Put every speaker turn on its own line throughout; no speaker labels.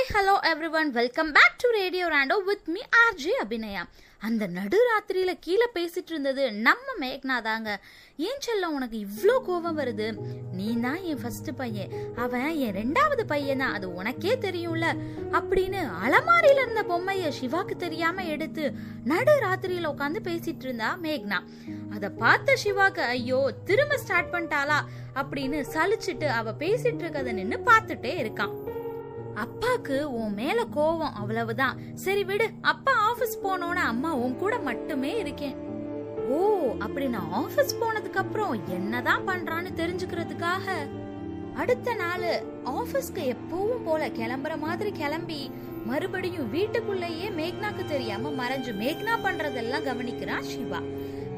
Hi hello everyone welcome back to radio Rando with me RJ Abhinaya அந்த நடுராத்திரியில் கீழே பேசிட்டு இருந்தது நம்ம மேக்னா தாங்க. ஏன் சொல்ல உனக்கு இவ்வளோ கோபம் வருது? நீ தான் என் ஃபர்ஸ்ட் பையன். அவன் என் ரெண்டாவது பையன்? தான் அது உனக்கே தெரியும்ல. அப்படின்னு அலமாரியில இருந்த பொம்மையை சிவாக்கு தெரியாம எடுத்து நடு ராத்திரியில உட்காந்து பேசிட்டு இருந்தா மேக்னா. அதை பார்த்த சிவாக்கு ஐயோ திரும்ப ஸ்டார்ட் பண்ணிட்டாளா? அப்படின்னு சலிச்சிட்டு அவ பேசிட்டு இருக்கதை நின்று பார்த்துட்டே இருக்கான். அப்பாக்கு உன் மேல கோவம் அவ்வளவுதான். சரி விடு அப்பா ஆபீஸ் போனோன்னு அம்மா உன் கூட மட்டுமே இருக்கேன். ஓ அப்படி நான் ஆபீஸ் போனதுக்கு அப்புறம் என்னதான் பண்றான்னு தெரிஞ்சுக்கிறதுக்காக. அடுத்த நாள் ஆபீஸ்க்கு எப்பவும் போல கிளம்புற மாதிரி கிளம்பி மறுபடியும் வீட்டுக்குள்ளேயே மேக்னாக்கு தெரியாம மறைஞ்சு மேக்னா பண்றதெல்லாம் கவனிக்கிறான் சிவா.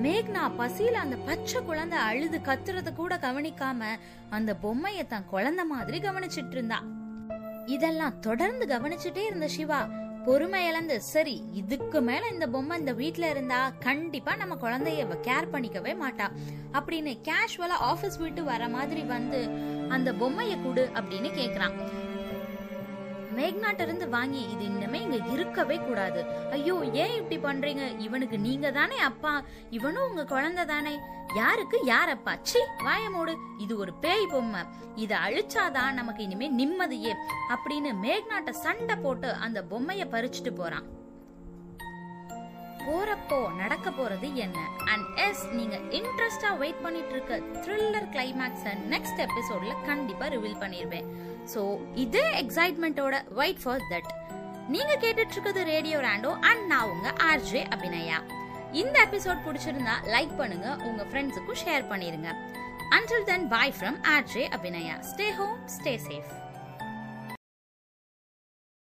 மேக்னா பசியில அந்த பச்சை குழந்தை அழுது கத்துறத கூட கவனிக்காம அந்த பொம்மைய தன் குழந்தை மாதிரி கவனிச்சிட்டு இருந்தா. இதெல்லாம் தொடர்ந்து கவனிச்சுட்டே இருந்த சிவா பொறுமை இழந்து சரி இதுக்கு மேல இந்த பொம்மை இந்த வீட்ல இருந்தா கண்டிப்பா நம்ம குழந்தைய கேர் பண்ணிக்கவே மாட்டா அப்படின்னு கேஷுவலா ஆபீஸ் விட்டு வர மாதிரி வந்து அந்த பொம்மைய கொடு அப்படின்னு கேக்குறான். மேக்னாட்ட இருந்து வாங்கி இது இன்னமே இங்க இருக்கவே கூடாது. ஐயோ ஏன் இப்படி பண்றீங்க? இவனுக்கு நீங்க தானே அப்பா. இவனும் உங்க குழந்தை தானே. யாருக்கு யார் அப்பா சி வாய மூடு. இது ஒரு பேய் பொம்மை. இதை அழிச்சாதான் நமக்கு இனிமே நிம்மதியே. அப்படின்னு மேக்னாட்ட சண்டை போட்டு அந்த பொம்மைய பறிச்சுட்டு போறான். போறப்போ நடக்க போறது என்ன? அண்ட் எஸ் நீங்க இன்ட்ரெஸ்டா வெயிட் பண்ணிட்டு இருக்க த்ரில்லர் கிளைமேக்ஸ் நெக்ஸ்ட் எபிசோட்ல கண்டிப்பா ரிவீல் பண்ணிருவேன். சோ இதே எக்ஸைட்மெண்ட்டோட வெயிட் ஃபார் தட் நீங்க கேட்டுட்டு இருக்கிறது ரேடியோ ரேண்டோ அண்ட் நான் உங்க ஆர்ஜே அபிநயா. இந்த எபிசோட் பிடிச்சிருந்தா லைக் பண்ணுங்க உங்க ஃப்ரெண்ட்ஸுக்கும் ஷேர் பண்ணிருங்க. Until then bye from RJ Abhinaya. Stay home stay safe